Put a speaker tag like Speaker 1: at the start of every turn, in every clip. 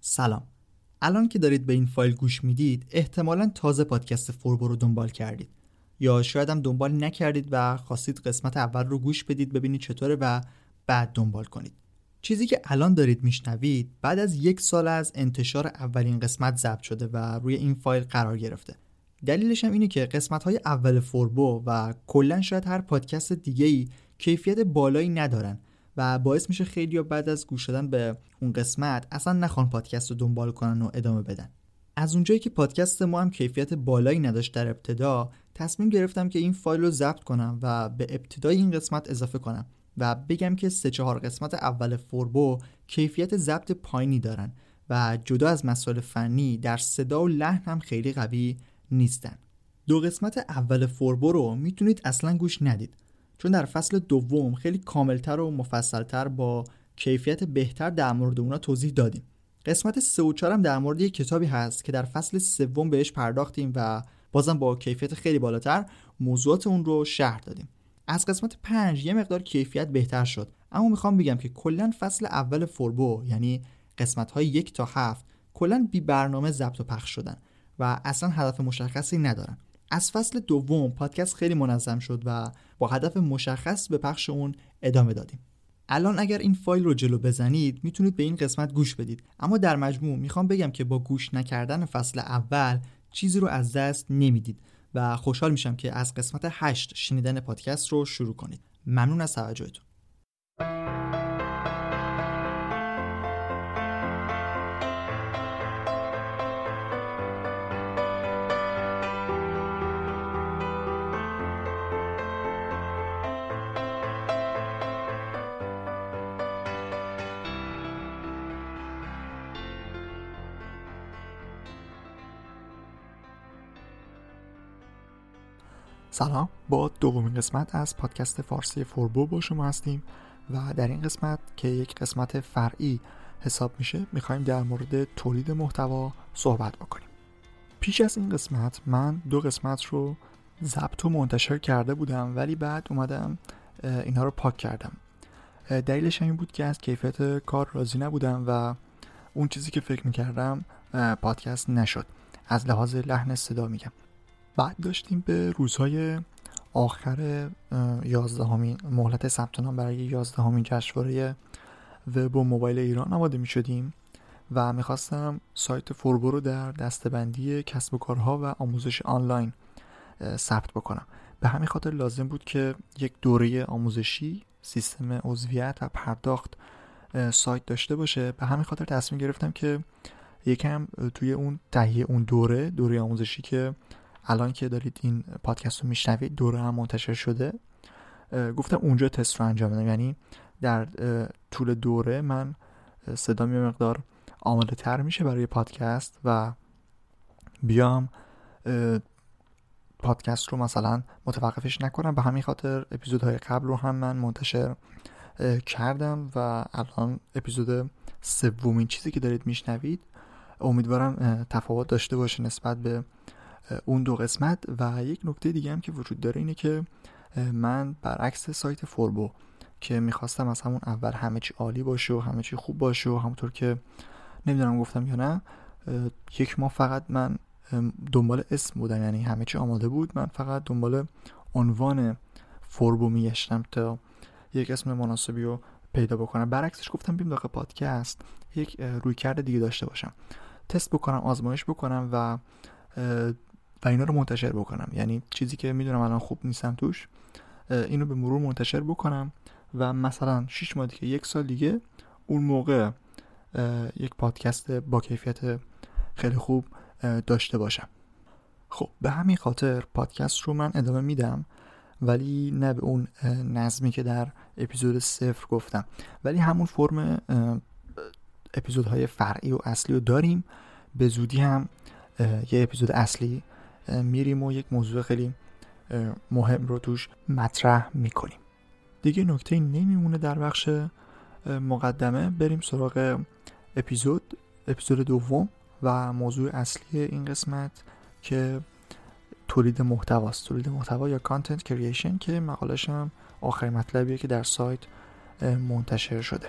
Speaker 1: سلام. الان که دارید به این فایل گوش می‌دید احتمالا تازه پادکست فوربو رو دنبال کردید. یا شاید هم دنبال نکردید و خواستید قسمت اول رو گوش بدید ببینید چطوره و بعد دنبال کنید. چیزی که الان دارید میشنوید بعد از یک سال از انتشار اولین قسمت ضبط شده و روی این فایل قرار گرفته. دلیلش هم اینه که قسمت های اول فوربو و کلا شاید هر پادکست دیگه ای کیفیت بالایی ندارن. و باعث میشه خیلی بعد از گوش دادن به اون قسمت اصلا نخوان پادکست رو دنبال کنن و ادامه بدن. از اونجایی که پادکست ما هم کیفیت بالایی نداشت در ابتدا تصمیم گرفتم که این فایل رو ضبط کنم و به ابتدای این قسمت اضافه کنم و بگم که سه چهار قسمت اول فوربو کیفیت ضبط پایینی دارن و جدا از مسائل فنی در صدا و لحن هم خیلی قوی نیستن. دو قسمت اول فوربو رو می‌تونید اصلا گوش ندید. چون در فصل دوم خیلی کاملتر و مفصلتر با کیفیت بهتر در مورد اونا توضیح دادیم. قسمت سه و هم در مورد یک کتابی هست که در فصل سوم بهش پرداختیم و بازم با کیفیت خیلی بالاتر موضوعات اون رو شهر دادیم. از قسمت پنج یه مقدار کیفیت بهتر شد. اما می‌خوام بگم که کلا فصل اول فوربو یعنی قسمت های یک تا هفت کلا بی برنامه ضبط و پخش شدن و اصلا هدف مشخصی ندارن. از فصل دوم پادکست خیلی منظم شد و با هدف مشخص به پخش اون ادامه دادیم. الان اگر این فایل رو جلو بزنید می‌تونید به این قسمت گوش بدید. اما در مجموع می‌خوام بگم که با گوش نکردن فصل اول چیزی رو از دست نمی‌دید و خوشحال میشم که از قسمت 8 شنیدن پادکست رو شروع کنید. ممنون از توجهتون. سلام. با دومین قسمت از پادکست فارسی فوربو با شما هستیم و در این قسمت که یک قسمت فرعی حساب میشه می‌خوایم در مورد تولید محتوا صحبت بکنیم. پیش از این قسمت من دو قسمت رو ضبط و منتشر کرده بودم ولی بعد اومدم اینها رو پاک کردم. دلیلش این بود که از کیفیت کار راضی نبودم و اون چیزی که فکر می‌کردم پادکست نشد. از لحاظ لحن صدا میگم. بعد داشتیم به روزهای آخر یازدهمین مهلت ثبت نام برای یازدهمین جشنواره وب و موبایل ایران آماده می شدیم و می‌خواستم سایت فوربو رو در دستبندی کسب و کارها و آموزش آنلاین ثبت بکنم. به همین خاطر لازم بود که یک دوره آموزشی سیستم عضویت و پرداخت سایت داشته باشه. به همین خاطر تصمیم گرفتم که یکم توی اون تهیه اون دوره دوره آموزشی که الان که دارید این پادکست رو میشنوید دوره هم منتشر شده. گفتم اونجا تست رو انجام بدم. یعنی در طول دوره من صدام یه مقدار آماده تر میشه برای پادکست و بیام پادکست رو مثلا متوقفش نکنم. به همین خاطر اپیزودهای قبل رو هم من منتشر کردم و الان اپیزود سومین چیزی که دارید میشنوید امیدوارم تفاوت داشته باشه نسبت به اون دو قسمت و یک نکته دیگه هم که وجود داره اینه که من برعکس سایت فوربو که می‌خواستم از همون اول همه چی عالی باشه و همه چی خوب باشه و همونطور که نمی‌دونم گفتم یا نه یک ماه فقط من دنبال اسم بودم یعنی همه چی آماده بود. من فقط دنبال عنوان فوربو میگشتم تا یک اسم مناسبی رو پیدا بکنم. برعکسش گفتم بیم داخل پادکست یک روی کرده دیگه داشته باشم. تست بکنم آزمایش بکنم و و اینا رو منتشر بکنم. یعنی چیزی که می‌دونم الان خوب نیستم توش اینو به مرور منتشر بکنم و مثلا 6 ماه دیگه یک سال دیگه اون موقع یک پادکست با کیفیت خیلی خوب داشته باشم. خب به همین خاطر پادکست رو من ادامه میدم ولی نه به اون نظمی که در اپیزود صفر گفتم. ولی همون فرم اپیزودهای فرعی و اصلی رو داریم. به زودی هم یه اپیزود اصلی میریم و یک موضوع خیلی مهم رو توش مطرح می‌کنیم. دیگه نکته نمیمونه در بخش مقدمه. بریم سراغ اپیزود اپیزود دوم و موضوع اصلی این قسمت که تولید محتواست. تولید محتوا یا کانتنت کریشن که مقالش هم آخرین مطلبیه که در سایت منتشر شده.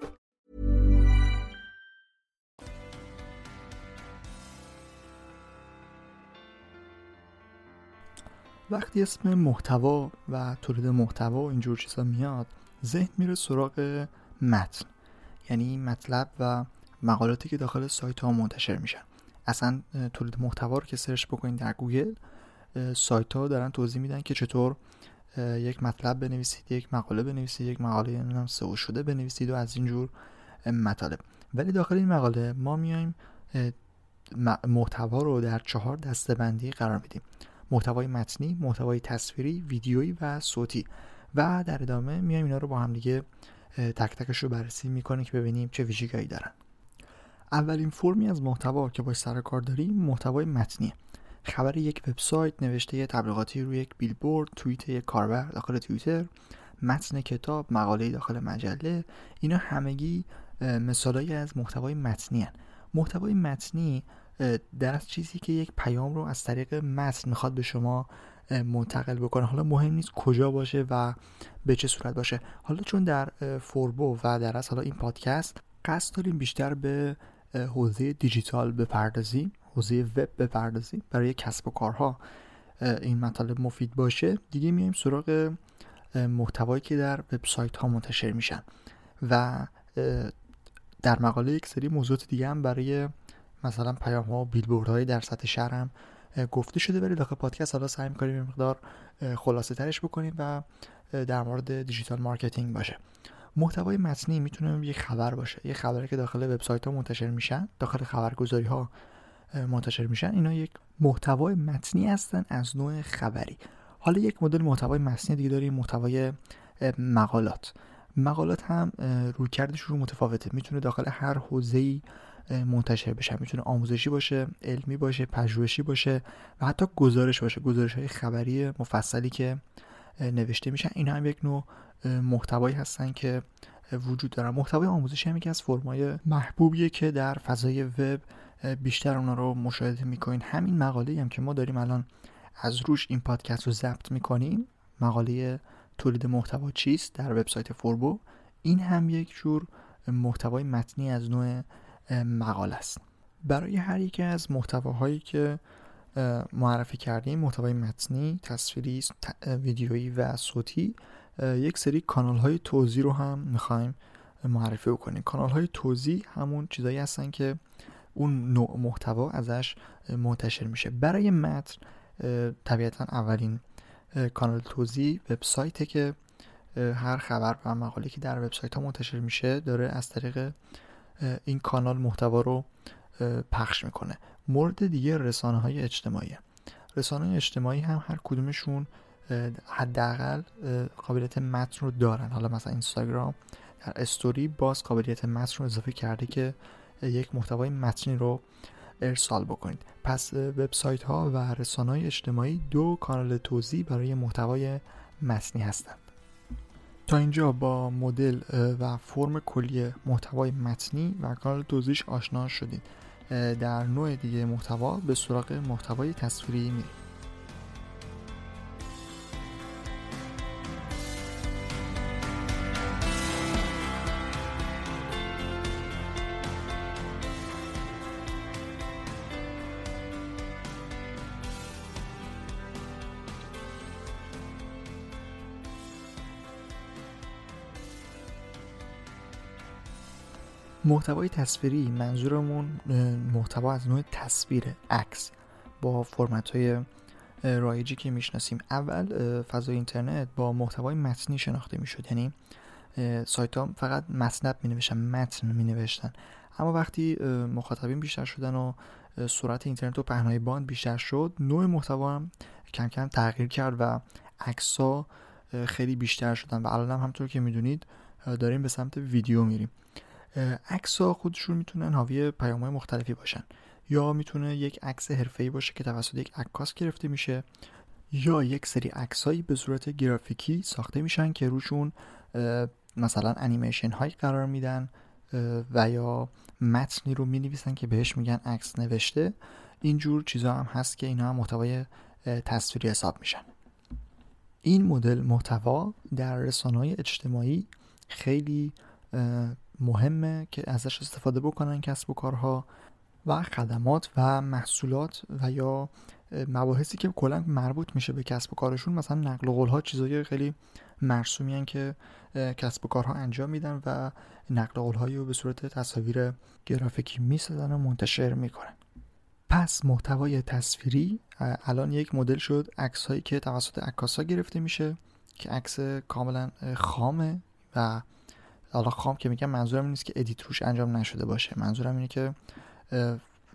Speaker 1: وقتی اسم محتوا و تولید محتوا و اینجور چیزا میاد ذهن میره سراغ متن. یعنی مطلب و مقالاتی که داخل سایت ها منتشر میشن. اصلا تولید محتوا رو که سرچ بکنید در گوگل سایت ها دارن توضیح میدن که چطور یک مطلب بنویسید یک مقاله بنویسید یک مقاله نمی‌دونم سئو شده بنویسید و از اینجور مطالب. ولی داخل این مقاله ما میایم محتوا رو در چهار دسته بندی قرار میدیم. محتوای متنی، محتوای تصویری، ویدیویی و صوتی. و در ادامه میایم اینا رو با هم دیگه تک تکش رو بررسی می‌کنیم که ببینیم چه ویژگیهایی دارن. اولین فرمی از محتوا که باش سر کار داریم محتوای متنیه. خبر یک وبسایت نوشته تبلیغاتی روی یک بیلبورد توییت یک کاربر داخل توییتر متن کتاب مقاله داخل مجله. اینا همگی مثالایی از محتوای متنی هن. محتوای متنی از چیزی که یک پیام رو از طریق متن می‌خواد به شما منتقل بکنه. حالا مهم نیست کجا باشه و به چه صورت باشه. حالا چون در فوربو و در از حالا این پادکست قصد داریم بیشتر به حوزه دیجیتال بپردازیم حوزه وب بپردازیم برای کسب و کارها. این مطالب مفید باشه. دیگه میایم سراغ محتوایی که در وبسایت ها منتشر میشن. و در مقاله یک سری موضوعات دیگه هم برای مثلا پیام ها و بیلبوردهای در سطح شهر گفته شده ولی داخل پادکست حالا سعی می‌کنیم مقدار خلاصه ترش بکنیم و در مورد digital marketing باشه. محتوای متنی می‌تونه یه خبر باشه. یه خبری که داخل وبسایت ها منتشر میشن داخل خبرگزاری ها منتشر میشن اینا یک محتوای متنی هستن از نوع خبری. حالا یک مدل محتوای متنی دیگه داریم محتوای مقالات. مقالات هم رویکردش رو متفاوته. می‌تونه داخل هر حوزه‌ای منتشر بشه. می‌تونه آموزشی باشه علمی باشه پژوهشی باشه و حتی گزارش باشه. گزارش های خبری مفصلی که نوشته میشن اینا هم یک نوع محتوایی هستن که وجود دارن. محتوای آموزشی هم یکی از فرمای محبوبیه که در فضای وب بیشتر اونا رو مشاهده می‌کنین. همین مقاله هم که ما داریم الان از روش این پادکست رو ضبط می‌کنیم. مقاله تولید محتوا چیست؟ در وبسایت فوربو. این هم یک جور محتوای متنی از نوع مقاله است. برای هر یکی از محتواهایی که معرفی کردیم محتوای متنی، تصویری، ویدیویی و صوتی یک سری کانال های توضیح رو هم می‌خوایم معرفی بکنیم. کانال های توضیح همون چیزایی هستن که اون نوع محتوا ازش منتشر میشه. برای متن طبیعتا اولین کانال توضیح وبسایته که هر خبر و مقاله که در وبسایت ها منتشر میشه داره از طریق این کانال محتوا رو پخش می‌کنه. مورد دیگه رسانه های اجتماعی رسانه اجتماعی هم هر کدومشون حداقل قابلیت متن رو دارن. حالا مثلا اینستاگرام در استوری باز قابلیت متن رو اضافه کرده که یک محتوای متنی رو ارسال بکنید. پس وبسایت ها و رسانه های اجتماعی دو کانال توضیح برای محتوای متنی هستند تا اینجا با مدل و فرم کلی محتوای متنی و کانال توضیحش آشنا شدید در نوع دیگه محتوا به سراغ محتوای تصویری میریم. محتوای تصویری منظورمون محتوا از نوع تصویر عکس با فرمت های رایجی که می‌شناسیم. اول فضای اینترنت با محتوای متنی شناخته می‌شد. یعنی سایت ها فقط متنب می نوشتن متن می نوشتن اما وقتی مخاطبین بیشتر شدن و سرعت اینترنت و پهنای باند بیشتر شد نوع محتوا هم کم کم تغییر کرد و عکس خیلی بیشتر شدن. و الان هم همطور که می‌دونید داریم به سمت ویدیو میریم. عکس ها خودشون می‌تونن حاوی پیام های مختلفی باشن. یا می‌تونه یک عکس حرفه‌ای باشه که توسط یک عکاس گرفته میشه یا یک سری عکسایی به صورت گرافیکی ساخته میشن که روشون مثلا انیمیشن هایی قرار میدن و یا متنی رو می که بهش میگن عکس نوشته. اینجور چیزا هم هست که اینا هم محتوای تصویری حساب میشن. این مدل محتوا در رسانه اجتماعی خیلی مهمه که ازش استفاده بکنن کسب و کارها و خدمات و محصولات و یا مباحثی که کلا مربوط میشه به کسب و کارشون. مثلا نقل و قول ها چیزای خیلی مرسومی که کسب و کارها انجام میدن و نقل قول هایی رو به صورت تصاویر گرافیکی می‌سازن و منتشر می‌کنن. پس محتوای تصویری الان یک مدل شد عکس هایی که توسط عکاسا گرفته میشه که عکس کاملا خامه و حالا خام که میگم منظورم نیست که edit روش انجام نشده باشه. منظورم اینه که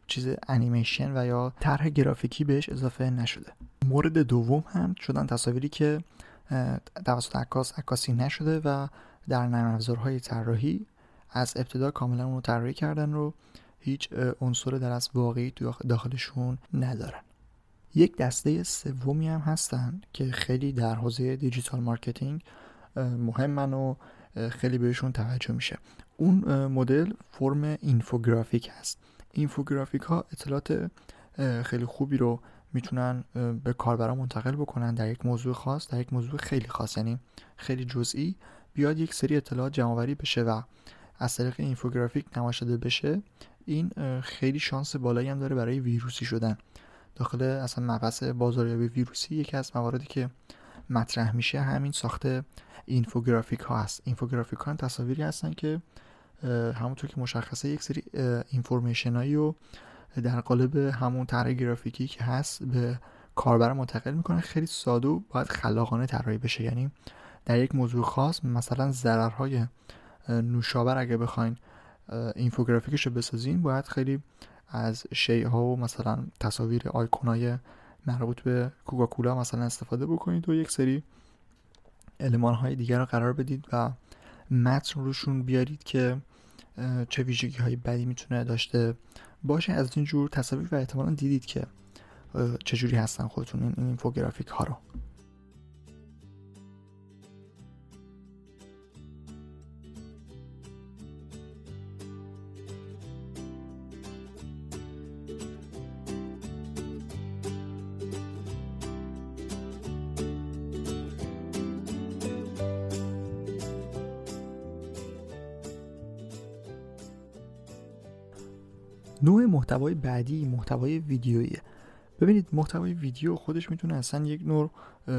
Speaker 1: چیز انیمیشن و یا طرح گرافیکی بهش اضافه نشده. مورد دوم هم شدن تصاویری که توسط عکاس عکاسی نشده و در نرم افزارهای طراحی از ابتدا کاملا اونو طراحی کردن و هیچ عنصر در از واقعی داخلشون ندارن. یک دسته سومی هم هستن که خیلی در حوزه digital marketing مهمن و خیلی بهشون توجه میشه. اون مدل فرم اینفوگرافیک هست. اینفوگرافیک ها اطلاعات خیلی خوبی رو می‌تونن به کاربرا منتقل بکنن در یک موضوع خاص در یک موضوع خیلی خاص. یعنی خیلی جزئی. بیاد یک سری اطلاعات جمعآوری بشه و از طریق اینفوگرافیک نمایش داده بشه این خیلی شانس بالایی هم داره برای ویروسی شدن. داخل اصلا مبحث بازاریابی ویروسی یکی از مواردی که مطرح میشه همین ساخت اینفوگرافیک ها هست. اینفوگرافیک ها تصاویری هستن که همونطور که مشخصه یک سری اینفورمیشن هایی و در قالب همون طرح گرافیکی که هست به کاربر منتقل می‌کنه خیلی ساده و باید خلاقانه طراحی بشه. یعنی در یک موضوع خاص مثلا ضررهای نوشابر اگه بخواین اینفوگرافیکش رو بسازین باید خیلی از شیء ها و مثلا تصاویر آیکون های مربوط به کوکاکولا مثلا استفاده بکنید و یک سری علمان های دیگر رو قرار بدید و متن روشون بیارید که چه ویژگی های بدی می‌تونه داشته باشه. از این جور تصاویر و احتمالا دیدید که چجوری هستن خودتون این اینفوگرافیک ها رو. محتوای بعدی محتوای ویدیویی ببینید محتوای ویدیو خودش می‌تونه اصلا یک نوع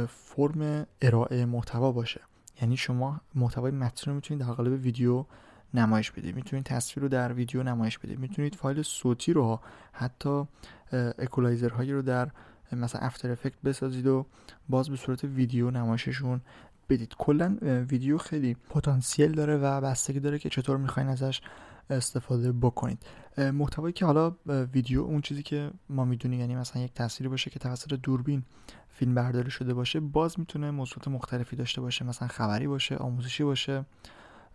Speaker 1: فرم ارائه محتوا باشه. یعنی شما محتوای متن رو می‌تونید در قالب ویدیو نمایش بدید. می‌تونید تصویر رو در ویدیو نمایش بدید. می‌تونید فایل صوتی رو حتی اکولایزر هایی رو در مثلا افتر افکت بسازید و باز به صورت ویدیو نمایششون بدید. کلا ویدیو خیلی پتانسیل داره و بستگی داره که چطور می‌خواین ازش استفاده بکنید. محتوایی که حالا ویدیو اون چیزی که ما می‌دونیم یعنی مثلا یک تصویری باشه که توسط دوربین فیلم برداری شده باشه باز می‌تونه موضوعات مختلفی داشته باشه. مثلا خبری باشه آموزشی باشه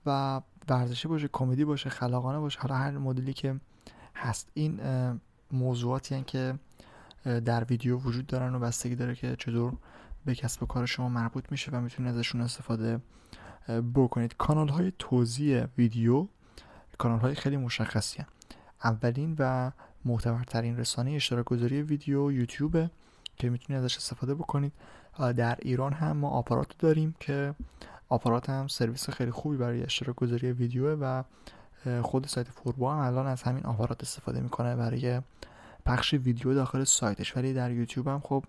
Speaker 1: و ورزشی باشه کمدی باشه خلاقانه باشه. حالا هر مدلی که هست. این موضوعاتی که در ویدیو وجود دارن و بستگی داره که چطور به کسب و کار شما مربوط میشه و می‌تونید ازشون استفاده بکنید. کانال های توضیح ویدیو کانال های خیلی مشخصی اولین و معتبرترین رسانه اشتراک گذاری ویدیو یوتیوب که می‌تونید ازش استفاده بکنید. در ایران هم ما آپارات داریم که آپارات هم سرویس خیلی خوبی برای اشتراک گذاری ویدیو و خود سایت فوربا هم الان از همین آپارات استفاده می‌کنه برای پخش ویدیو داخل سایتش. ولی در یوتیوب هم خب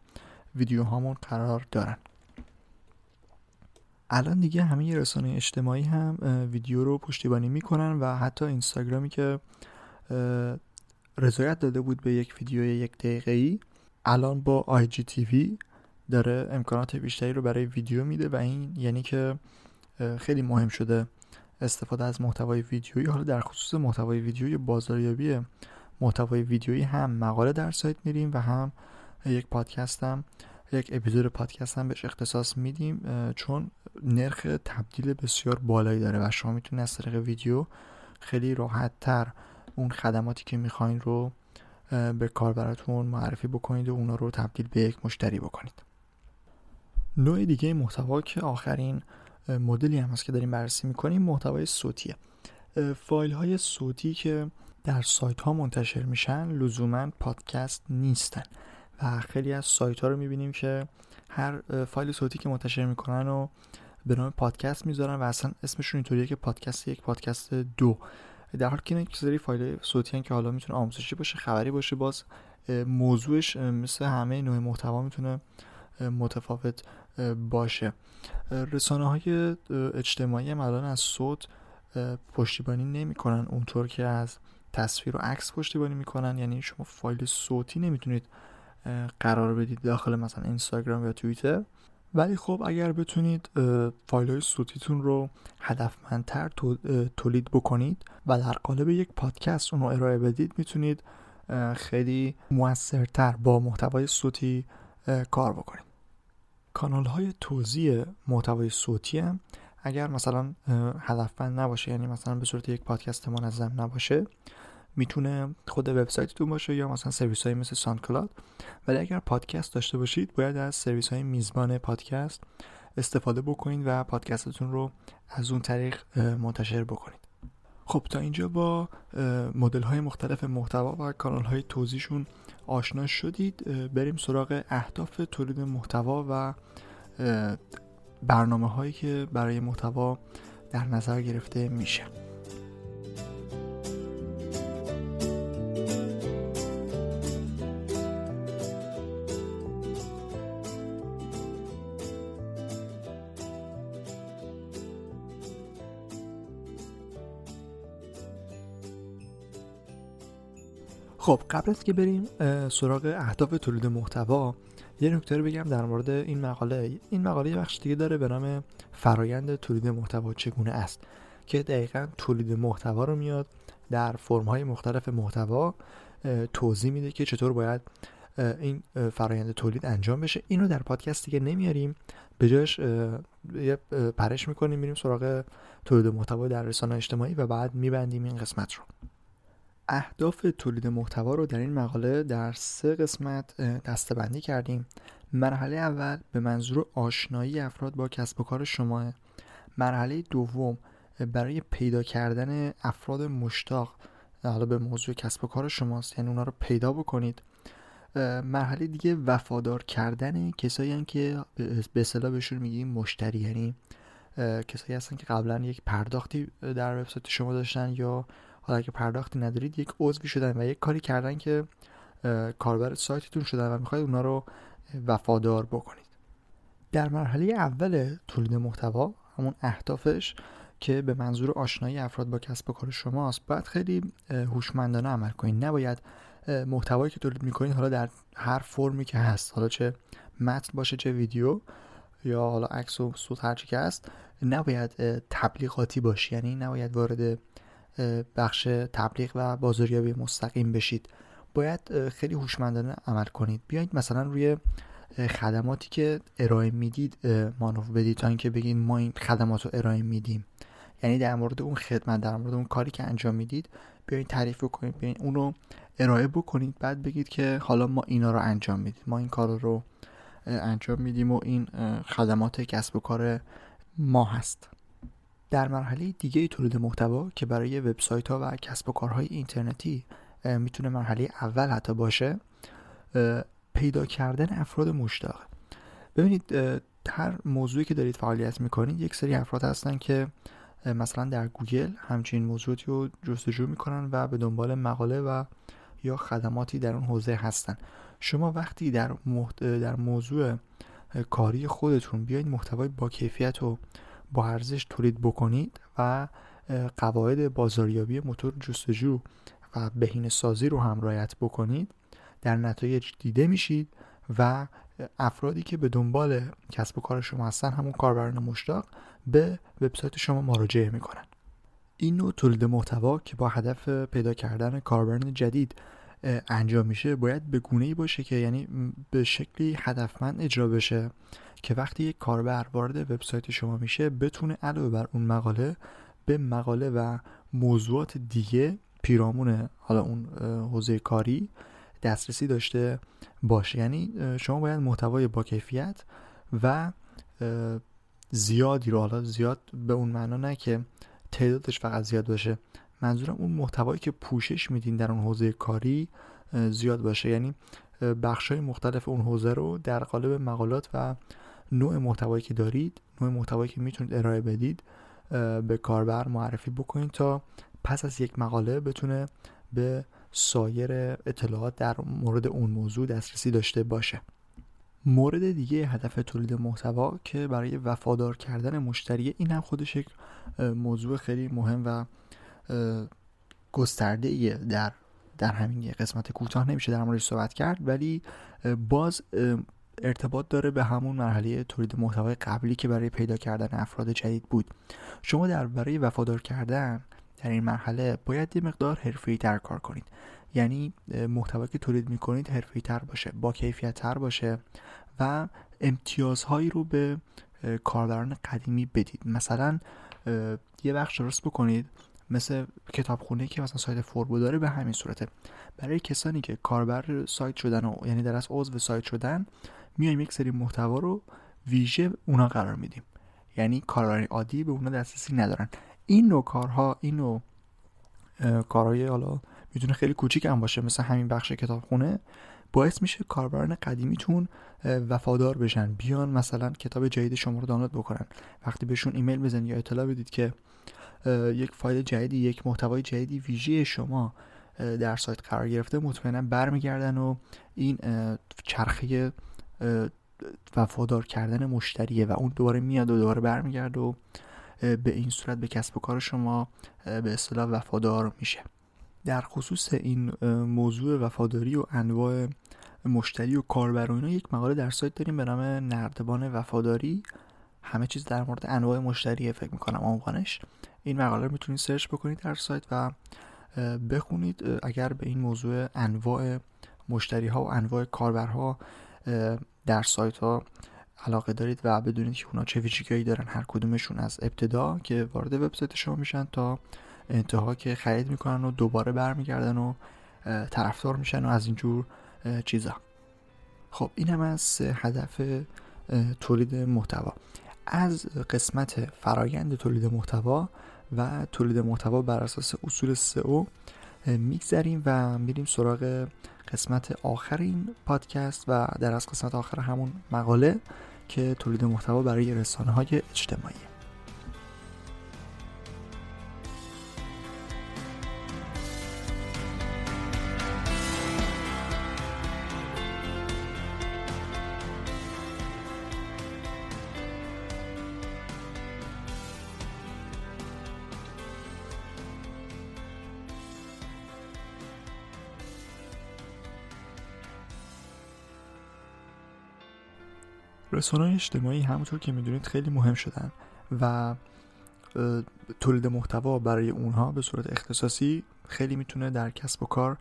Speaker 1: ویدیو هامون قرار دارن. الان دیگه همه رسانه اجتماعی هم ویدیو رو پشتیبانی می‌کنن و حتی اینستاگرامی که رضایت داده بود به یک ویدیو یک دقیقه ای الان با آی جی تی داره امکانات بیشتری رو برای ویدیو میده و این یعنی که خیلی مهم شده استفاده از محتوای ویدیویی. حالا در خصوص محتوای ویدیویی بازاریابی محتوای ویدیویی هم مقاله در سایت میریم و هم یک پادکست هم یک اپیزود پادکست هم بهش اختصاص میدیم چون نرخ تبدیل بسیار بالایی داره و شما می‌تونید از طریق ویدیو خیلی راحت تر اون خدماتی که می‌خواین رو به کاربراتون معرفی بکنید و اونا رو تبدیل به یک مشتری بکنید. نوع دیگه محتوا که آخرین مدلی هم هست که داریم بررسی می‌کنیم محتوای صوتیه. فایل های صوتی که در سایت ها منتشر میشن لزوما پادکست نیستن. و خیلی از سایت ها رو می‌بینیم که هر فایل صوتی که منتشر می‌کنن و به نام پادکست می‌ذارن و اصلا اسمشون اینطوریه که پادکست یک پادکست دو. در حالی که یک سری فایل صوتی که حالا می‌تونه آموزشی باشه خبری باشه باز موضوعش مثل همه نوع محتوا می‌تونه متفاوت باشه. رسانه های اجتماعی الان از صوت پشتیبانی نمی‌کنن. اونطور که از تصویر و عکس پشتیبانی می‌کنن یعنی شما فایل صوتی نمی‌تونید قرار بدید داخل مثلا اینستاگرام یا توییتر. ولی خب اگر بتونید فایل های صوتیتون رو هدفمندتر تولید بکنید و در قالب یک پادکست اون رو ارائه بدید می‌تونید خیلی موثرتر با محتوای صوتی کار بکنید. کانال های توزیع محتوای صوتی هم اگر مثلا هدفمند نباشه یعنی مثلا به صورت یک پادکست منظم نباشه می‌تونه خود وبسایتتون باشه یا مثلا سرویس های مثل SoundCloud ولی اگر پادکست داشته باشید باید از سرویس های میزبان پادکست استفاده بکنید و پادکستتون رو از اون طریق منتشر بکنید. خب تا اینجا با مدل های مختلف محتوا و کانال های توزیعشون آشنا شدید بریم سراغ اهداف تولید محتوا و برنامه هایی که برای محتوا در نظر گرفته میشه. خب قبل از که بریم سراغ اهداف تولید محتوا یه نکته رو بگم در مورد این مقاله. این مقاله یه بخش دیگه داره به نام فرایند تولید محتوا چگونه است که دقیقا تولید محتوا رو میاد در فرم های مختلف محتوا توضیح میده که چطور باید این فرایند تولید انجام بشه. اینو در پادکست دیگه نمیاریم. به جاش یه پرش می‌کنیم میریم سراغ تولید محتوا در رسانه اجتماعی و بعد میبندیم این قسمت رو. اهداف تولید محتوا رو در این مقاله در سه قسمت دستبندی کردیم. مرحله اول به منظور آشنایی افراد با کسب و کار شما. مرحله دوم برای پیدا کردن افراد مشتاق حالا به موضوع کسب و کار شماست یعنی اونا رو پیدا بکنید. مرحله دیگه وفادار کردن کسایی که به اصطلاح بهشون میگیم مشتری یعنی کسایی هستن که قبلا یک پرداختی در وبسایت شما داشتن یا حالا اگه پرداختی ندارید یک عضوی شدن و یک کاری کردن که کاربر سایتتون شدن و می‌خواید اونا رو وفادار بکنید. در مرحله اول تولید محتوا همون اهدافش که به منظور آشنایی افراد با کسب و کار شماست باید خیلی هوشمندانه عمل کنید. نباید محتوایی که تولید می‌کنید حالا در هر فرمی که هست حالا چه متن باشه چه ویدیو یا حالا عکس و صوت هر که هست نباید تبلیغاتی باشه یعنی نباید وارد بخش تبلیغ و بازاریابی مستقیم بشید. باید خیلی هوشمندانه عمل کنید. بیایید مثلا روی خدماتی که ارائه می‌دید مانور بدید تا اینکه بگید ما این خدمات رو ارائه میدیم. یعنی در مورد اون خدمت در مورد اون کاری که انجام می‌دید بیایید تعریف کنید بیایید اون رو ارائه بکنید. بعد بگید که حالا ما اینا رو انجام میدیم. ما این کار رو انجام میدیم و این خدمات کسب و کار ما هست. در مرحله دیگه تولید محتوا که برای وبسایت ها و کسب و کارهای اینترنتی می‌تونه مرحله اول حتی باشه پیدا کردن افراد مشتاق. ببینید هر موضوعی که دارید فعالیت می‌کنید یک سری افراد هستن که مثلا در گوگل همچین موضوعی رو جستجو می‌کنن و به دنبال مقاله و یا خدماتی در اون حوزه هستن. شما وقتی در, در موضوع کاری خودتون بیاید محتوای با کیفیت و با ارزش تولید بکنید و قواعد بازاریابی موتور جستجو و بهینه سازی رو هم رعایت بکنید. در نتایج دیده میشید و افرادی که به دنبال کسب و کار شما هستن همون کاربران مشتاق به وبسایت شما مراجعه می‌کنن. این نوع تولید محتوا که با هدف پیدا کردن کاربران جدید انجام میشه باید به گونه ای باشه که یعنی به شکلی هدفمند اجرا بشه. که وقتی یک کاربر وارد وبسایت شما میشه بتونه علاوه بر اون مقاله به مقاله و موضوعات دیگه پیرامون حالا اون حوزه کاری دسترسی داشته باشه. یعنی شما باید محتوای با کیفیت و زیادی رو حالا زیاد به اون معنا نه که تعدادش فقط زیاد باشه. منظورم اون محتوایی که پوشش میدین در اون حوزه کاری زیاد باشه. یعنی بخش های مختلف اون حوزه رو در قالب مقالات و نوع محتوایی که دارید نوع محتوایی که می‌تونید ارائه بدید به کاربر معرفی بکنید تا پس از یک مقاله بتونه به سایر اطلاعات در مورد اون موضوع دسترسی داشته باشه. مورد دیگه هدف تولید محتوا که برای وفادار کردن مشتری این هم خودش یک موضوع خیلی مهم و گسترده ایه در در همین قسمت کوتاه نمیشه در موردش صحبت کرد ولی باز ارتباط داره به همون مرحله تولید محتوای قبلی که برای پیدا کردن افراد جدید بود. شما در برای وفادار کردن در این مرحله باید یه مقدار حرفه‌ای تر کار کنید. یعنی محتوایی که تولید می‌کنید حرفه‌ای تر باشه با کیفیت تر باشه و امتیازهایی رو به کاربران قدیمی بدید. مثلا یه بخش درست بکنید مثل کتابخونه که مثلا سایت فوربو داره به همین صورته. برای کسانی که کاربر سایت شدن و یعنی در از عضو سایت شدن میایم یک سری محتوا رو ویژه اونا قرار میدیم. یعنی کاربران عادی به اونا دسترسی ندارن. این نوع کارها این نوع کارهای حالا می‌تونه خیلی کوچیک هم باشه مثل همین بخش کتابخونه باعث میشه کاربران قدیمیتون وفادار بشن. بیان مثلا کتاب جدید شما رو دانلود بکنن. وقتی بهشون ایمیل بزنید یا اطلاع بدید که یک فایل جدیدی یک محتوای جدیدی ویژه شما در سایت قرار گرفته مطمئنا برمیگردن و این چرخه وفادار کردن مشتریه و اون دوباره میاد و دوباره برمیگرده و به این صورت به کسب و کار شما به اصطلاح وفادار میشه. در خصوص این موضوع وفاداری و انواع مشتری و کاربر و اینا یک مقاله در سایت داریم به نام نردبان وفاداری. همه چیز در مورد انواع مشتری فکر می‌کنم عنوانش این مقاله رو می‌تونید سرچ بکنید در سایت و بخونید. اگر به این موضوع انواع مشتری ها و انواع کاربرها در سایت ها علاقه دارید و بدونید که اونا چه ویژگیهایی دارن. هر کدومشون از ابتدا که وارد وبسایت شما میشن تا انتها که خرید می‌کنن و دوباره برمیگردن و طرفدار میشن و از اینجور چیزا. خب این هم از هدف تولید محتوا. از قسمت فرایند تولید محتوا و تولید محتوا بر اساس اصول سئو میگذریم و میریم سراغ قسمت آخر این پادکست و در از قسمت آخر همون مقاله که تولید محتوا برای رسانه های اجتماعی. رسانه اجتماعی همونطور که می‌دونید خیلی مهم شدن و تولید محتوا برای اونها به صورت اختصاصی خیلی می‌تونه در کسب و کار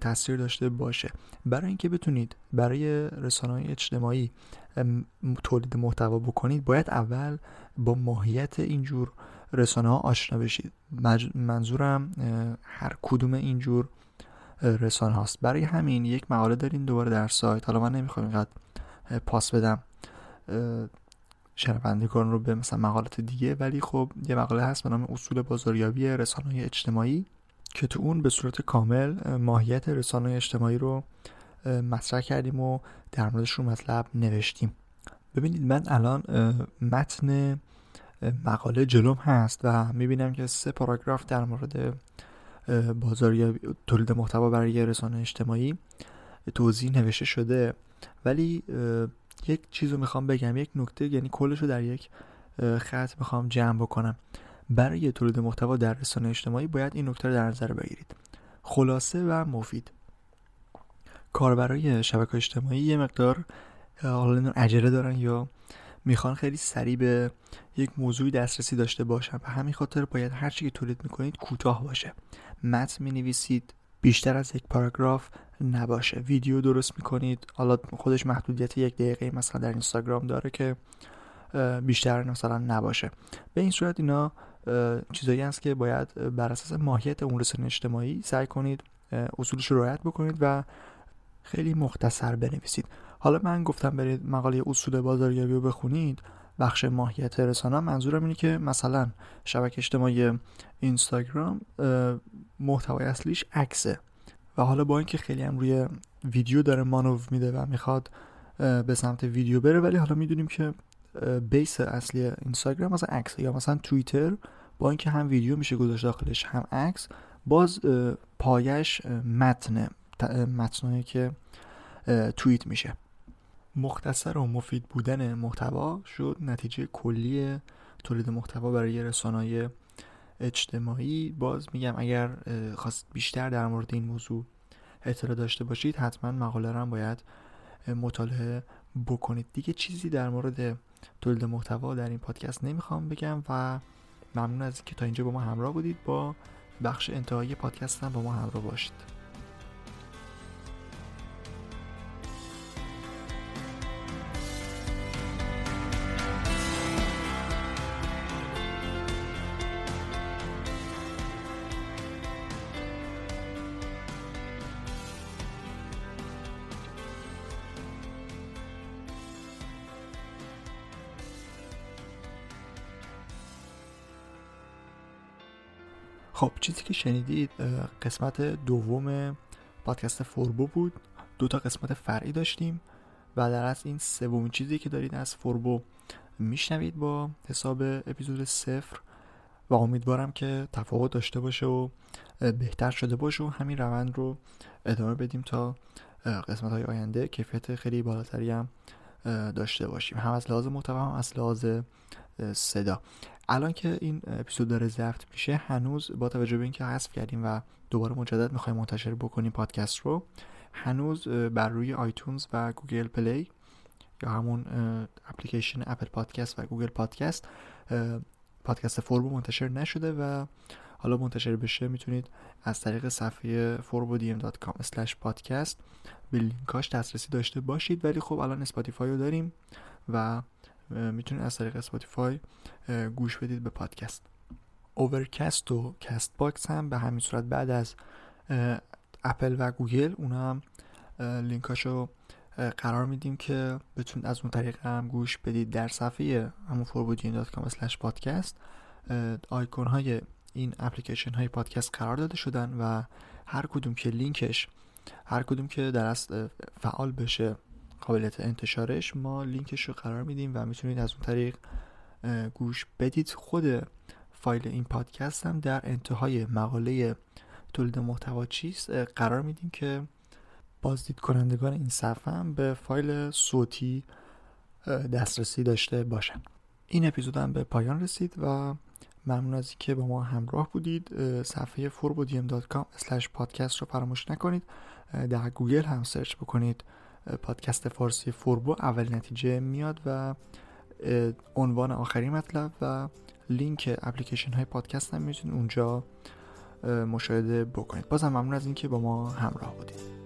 Speaker 1: تاثیر داشته باشه. برای اینکه بتونید برای رسانه اجتماعی تولید محتوا بکنید باید اول با ماهیت اینجور رسانه ها آشنا بشید. منظورم هر کدوم اینجور رسانه هاست. برای همین یک مقاله دارین دوباره در سایت. حالا من نمی‌خوام اینقدر پاس بدم. شنوندگان رو به مثلا مقالات دیگه ولی خب یه مقاله هست به نام اصول بازاریابی رسانه اجتماعی که تو اون به صورت کامل ماهیت رسانه اجتماعی رو مطرح کردیم و در موردش رو مطلب نوشتیم. ببینید من الان متن مقاله جلوم هست و می‌بینم که سه پاراگراف در مورد بازاریابی تولید محتوا برای رسانه اجتماعی توضیح نوشته شده. ولی یک چیز رو می‌خوام بگم یک نکته یعنی کلش رو در یک خط می‌خوام جمع بکنم. برای تولید محتوا در رسانه اجتماعی باید این نکته رو در نظر بگیرید. خلاصه و مفید. کاربرای شبکه اجتماعی یه مقدار حالا عجله دارن یا می‌خوان خیلی سریع به یک موضوعی دسترسی داشته باشن. و همین خاطر باید هر چی که تولید می‌کنید کوتاه باشه. متن می‌نویسید بیشتر از یک پاراگراف نباشه. ویدیو درست می‌کنید. حالا خودش محدودیت یک دقیقه مثلا در اینستاگرام داره که بیشتر مثلا نباشه. به این صورت اینا چیزایی هست که باید بر اساس ماهیت اون رسانه اجتماعی سعی کنید اصولش رو رعایت بکنید و خیلی مختصر بنویسید. حالا من گفتم برید مقاله اصول بازاریابی رو بخونید. بخش ماهیت رسانه منظورم اینه که مثلا شبکه اجتماعی اینستاگرام محتوای اصلیش عکسه. و حالا با اینکه خیلی هم روی ویدیو داره مانو میده و می‌خواد به سمت ویدیو بره ولی حالا می‌دونیم که بیس اصلی اینستاگرام مثلا عکس یا مثلا توییتر با اینکه هم ویدیو میشه گذاشت داخلش هم عکس باز پایش متن متنایی که توییت میشه. مختصر و مفید بودن محتوا شد نتیجه کلی تولید محتوا برای رسانه‌های اجتماعی باز میگم اگر خواست بیشتر در مورد این موضوع اطلاع داشته باشید حتما مقاله هم باید مطالعه بکنید. دیگه چیزی در مورد تولید محتوا در این پادکست نمی‌خوام بگم و ممنون از اینکه تا اینجا با ما همراه بودید. با بخش انتهایی پادکست هم با ما همراه باشید. خب چیزی که شنیدید قسمت دوم پادکست فوربو بود. دو تا قسمت فرعی داشتیم و در از این سومین چیزی که دارید از فوربو میشنوید با حساب اپیزود صفر و امیدوارم که تفاوت داشته باشه و بهتر شده باشه و همین روند رو ادامه بدیم تا قسمت های آینده. کیفیت خیلی بالاتری هم داشته باشیم. هم از لحاظ محتوا هم از لحاظ صدا. الان که این اپیزود داره ضبط میشه هنوز با توجه به اینکه حذف کردیم و دوباره مجدد می‌خوایم منتشر بکنیم پادکست رو هنوز بر روی iTunes و Google Play یا همون اپلیکیشن Apple Podcast و Google Podcast پادکست فوربو منتشر نشده و حالا منتشر بشه می‌تونید از طریق صفحه forbodm.com پادکست به لینکاش دسترسی داشته باشید. ولی خب الان Spotify رو داریم و می‌تونید از طریق Spotify گوش بدید به پادکست. Overcast و Castbox هم به همین صورت بعد از اپل و گوگل اونا هم لینکاشو قرار میدیم که بتونید از اون طریق هم گوش بدید در صفحه همون forbudin.com پادکست آیکون های این اپلیکیشن های پادکست قرار داده شدن و هر کدوم که لینکش هر کدوم که در فعال بشه قابلیت انتشارش ما لینکش رو قرار میدیم و می‌تونید از اون طریق گوش بدید. خود فایل این پادکست هم در انتهای مقاله تولید محتوا چیست؟ قرار میدیم که بازدید کنندگان این صفحه هم به فایل صوتی دسترسی داشته باشن. این اپیزود هم به پایان رسید و ممنون از اینکه با ما همراه بودید. صفحه forbodiem.com پادکست رو فراموش نکنید. در گوگل هم search بکنید. پادکست فارسی فوربو اولین نتیجه میاد و عنوان آخری مطلب و لینک اپلیکیشن های پادکست هم می‌تونید اونجا مشاهده بکنید. بازم ممنون از اینکه با ما همراه بودید.